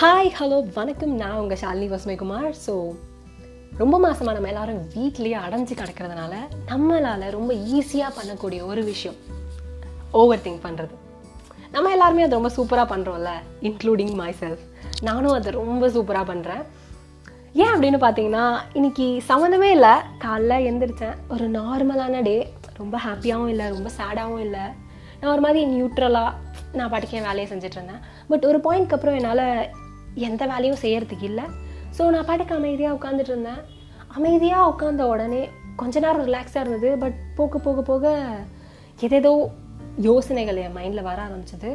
Hi hello வணக்கம். நான் உங்கள் ஷாலினி வசுமைகுமார். ஸோ ரொம்ப மாதமாக நம்ம எல்லாரும் வீட்லேயே அடைஞ்சு கிடக்கிறதுனால நம்மளால் ரொம்ப ஈஸியாக பண்ணக்கூடிய ஒரு விஷயம் ஓவர் திங்க் பண்ணுறது நம்ம எல்லாருமே அதை ரொம்ப சூப்பராக பண்ணுறோம்ல இன்க்ளூடிங் மை செல்ஃப் நானும் அதை ரொம்ப சூப்பராக பண்ணுறேன் ஏன் அப்படின்னு பார்த்தீங்கன்னா இன்னைக்கு சம்மந்தமே இல்லை. காலைல எழுந்திரிச்சேன் ஒரு நார்மலான டே ரொம்ப ஹாப்பியாகவும் இல்லை ரொம்ப சேடாகவும் இல்லை. நான் ஒரு மாதிரி நியூட்ரலாக நான் பாட்டுக்கு என் வேலையை செஞ்சிட்ருந்தேன் பட் ஒரு பாயிண்ட்க்கு அப்புறம் என்னால் எந்த வேலையும் செய்யறதுக்கு இல்லை. ஸோ நான் பாட்டுக்கு அமைதியாக உட்காந்துட்டு இருந்தேன். அமைதியாக உட்காந்த உடனே கொஞ்ச நேரம் ரிலாக்ஸாக இருந்தது. பட் போக போக போக எதேதோ யோசனைகள் என் மைண்டில் வர ஆரம்பிச்சது.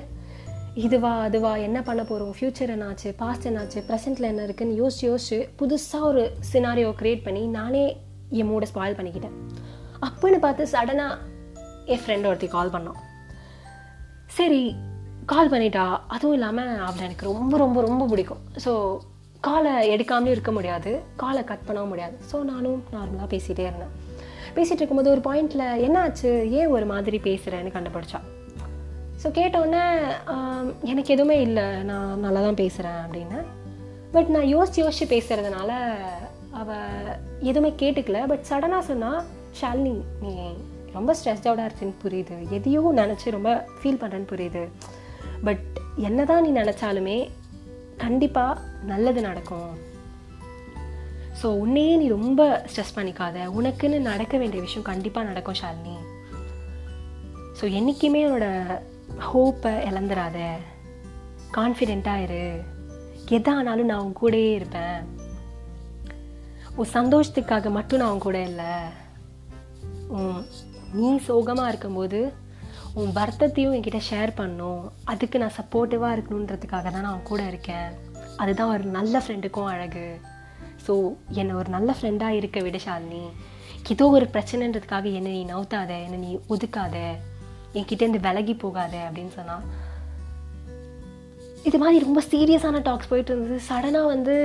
இதுவா அதுவா என்ன பண்ண போகிறோம் ஃப்யூச்சர் என்னாச்சு? பாஸ்ட் என்னாச்சு? ப்ரெசென்ட்டில் என்ன இருக்குன்னு யோசிச்சு யோசிச்சு புதுசாக ஒரு சினாரியோ க்ரியேட் பண்ணி நானே என் மூடை ஸ்பாயில் பண்ணிக்கிட்டேன். அப்போன்னு பார்த்து சடனாக என் ஃப்ரெண்ட் ஒருத்தி கால் பண்ணோம் சரி கால் பண்ணிட்டா அதுவும் இல்லாமல் அவளை எனக்கு ரொம்ப ரொம்ப ரொம்ப பிடிக்கும். ஸோ காலை எடுக்காமலே இருக்க முடியாது. காலை கட் பண்ணவும் முடியாது. ஸோ நானும் நார்மலாக பேசிகிட்டே இருந்தேன். பேசிகிட்டு இருக்கும்போது ஒரு பாயிண்டில் என்னாச்சு? ஏன் ஒரு மாதிரி பேசுகிறேன்னு கண்டுபிடிச்சா? ஸோ கேட்டோன்னே எனக்கு எதுவுமே இல்லை. நான் நல்லா தான் பேசுகிறேன் அப்படின்னு. பட் நான் யோசிச்சு யோசிச்சு பேசுகிறதுனால அவள் எதுவுமே கேட்டுக்கல. பட் சடனாக சொன்னால் ஷாலினி நீ ரொம்ப ஸ்ட்ரெஸ்டவுடாக இருக்குன்னு புரியுது. எதையும் நினச்சி ரொம்ப ஃபீல் பண்ணுறேன்னு புரியுது. பட் என்னதான் நீ நினச்சாலுமே கண்டிப்பாக நல்லது நடக்கும். ஸோ உன்னையே நீ ரொம்ப ஸ்ட்ரெஸ் பண்ணிக்காத. உனக்குன்னு நடக்க வேண்டிய விஷயம் கண்டிப்பாக நடக்கும் ஷாலினி. ஸோ என்றைக்குமே உன்னோட ஹோப்பை இழந்துடாத கான்ஃபிடெண்ட்டாக இரு. எதா ஆனாலும் நான் உன் கூடயே இருப்பேன். உன் சந்தோஷத்துக்காக மட்டும் நான் உன் கூட இல்லை. நீ சோகமாக இருக்கும்போது உன் வருத்தத்தையும் என்கிட்ட ஷேர் பண்ணும். அதுக்கு நான் சப்போர்ட்டிவாக இருக்கணுன்றதுக்காக தான் நான் கூட இருக்கேன். அதுதான் ஒரு நல்ல ஃப்ரெண்டுக்கும் அழகு. ஸோ என்னை ஒரு நல்ல ஃப்ரெண்டாக இருக்க விட ஷாலினி. ஏதோ ஒரு பிரச்சனைன்றதுக்காக என்னை நீ நவுத்தாத என்னை நீ ஒதுக்காத. என்கிட்டேருந்து விலகி போகாத அப்படின்னு சொன்னால் இது மாதிரி ரொம்ப சீரியஸான டாக்ஸ் போயிட்டு இருந்தது. சடனாக வந்து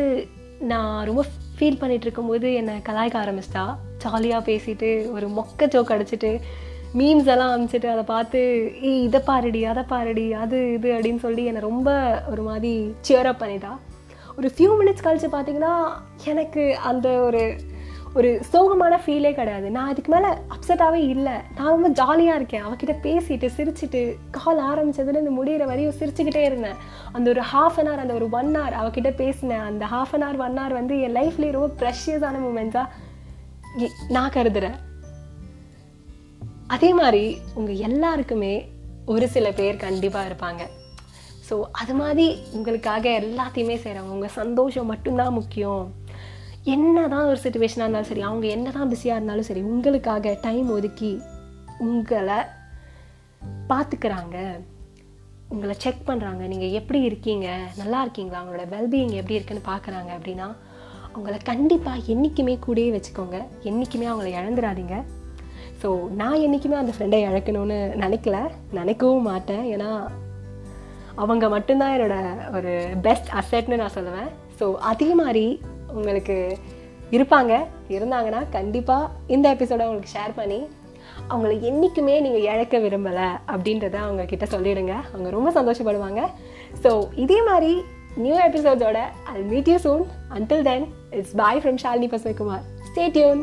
நான் ரொம்ப ஃபீல் பண்ணிகிட்டு இருக்கும்போது என்னை கலாய்க்க ஆரம்பிச்சிட்டா. ஜாலியாக பேசிட்டு ஒரு மொக்க ஜோக் அடிச்சிட்டு மீம்ஸ் எல்லாம் அனுப்பிச்சிட்டு அதை பார்த்து ஏய் இதை பாருடி அதை பாருடி அது இது அப்படின்னு சொல்லி என்னை ரொம்ப ஒரு மாதிரி சியரப் பண்ணிட்டா. ஒரு ஃபியூ மினிட்ஸ் கழிச்சு பார்த்தீங்கன்னா எனக்கு அந்த ஒரு ஒரு சோகமான ஃபீலே கிடையாது. நான் அதுக்கு மேலே அப்செட்டாகவே இல்லை. நான் ரொம்ப ஜாலியாக இருக்கேன். அவகிட்ட பேசிட்டு சிரிச்சிட்டு கால் ஆரம்பிச்சதுலேருந்து முடிகிற வரையும் சிரிச்சுக்கிட்டே இருந்தேன். அந்த ஒரு ஹாஃப் அன் ஹவர் அந்த ஒரு ஒன் ஹவர் அவகிட்ட பேசினேன். அந்த half an hour one hour வந்து என் லைஃப்லேயே ரொம்ப ப்ரெஷியஸான மூமெண்ட்ஸாக நான் கருதுறேன். அதே மாதிரி உங்கள் எல்லாருக்குமே ஒரு சில பேர் கண்டிப்பாக இருப்பாங்க. ஸோ அது மாதிரி உங்களுக்காக எல்லாத்தையுமே செய்கிறவங்க உங்கள் சந்தோஷம் மட்டும்தான் முக்கியம். என்ன தான் ஒரு சுச்சுவேஷனாக இருந்தாலும் சரி அவங்க என்ன தான் பிஸியாக இருந்தாலும் சரி உங்களுக்காக டைம் ஒதுக்கி உங்களை பார்த்துக்கிறாங்க உங்களை செக் பண்ணுறாங்க நீங்கள் எப்படி இருக்கீங்க? நல்லா இருக்கீங்களா? அவங்களோட வெல்பீயிங் எப்படி இருக்குன்னு பார்க்குறாங்க அப்படின்னா அவங்கள கண்டிப்பாக என்றைக்குமே கூடயே வச்சுக்கோங்க. என்றைக்குமே அவங்கள இழந்துடாதீங்க. ஸோ நான் என்றைக்குமே அந்த ஃப்ரெண்டை இழக்கணும்னு நினைக்கல. நினைக்கவும் மாட்டேன். ஏன்னா அவங்க மட்டும்தான் என்னோட ஒரு பெஸ்ட் அசெட்னு நான் சொல்லுவேன். ஸோ அதே மாதிரி உங்களுக்கு இருப்பாங்க. இருந்தாங்கன்னா கண்டிப்பாக இந்த எபிசோடை உங்களுக்கு ஷேர் பண்ணி அவங்கள என்றைக்குமே நீங்கள் இழக்க விரும்பலை அப்படின்றத அவங்க கிட்ட சொல்லிடுங்க. அவங்க ரொம்ப சந்தோஷப்படுவாங்க. ஸோ இதே மாதிரி நியூ எபிசோடோட I meet you soon until then it's bye from Shalini Pasumaikumar stay tuned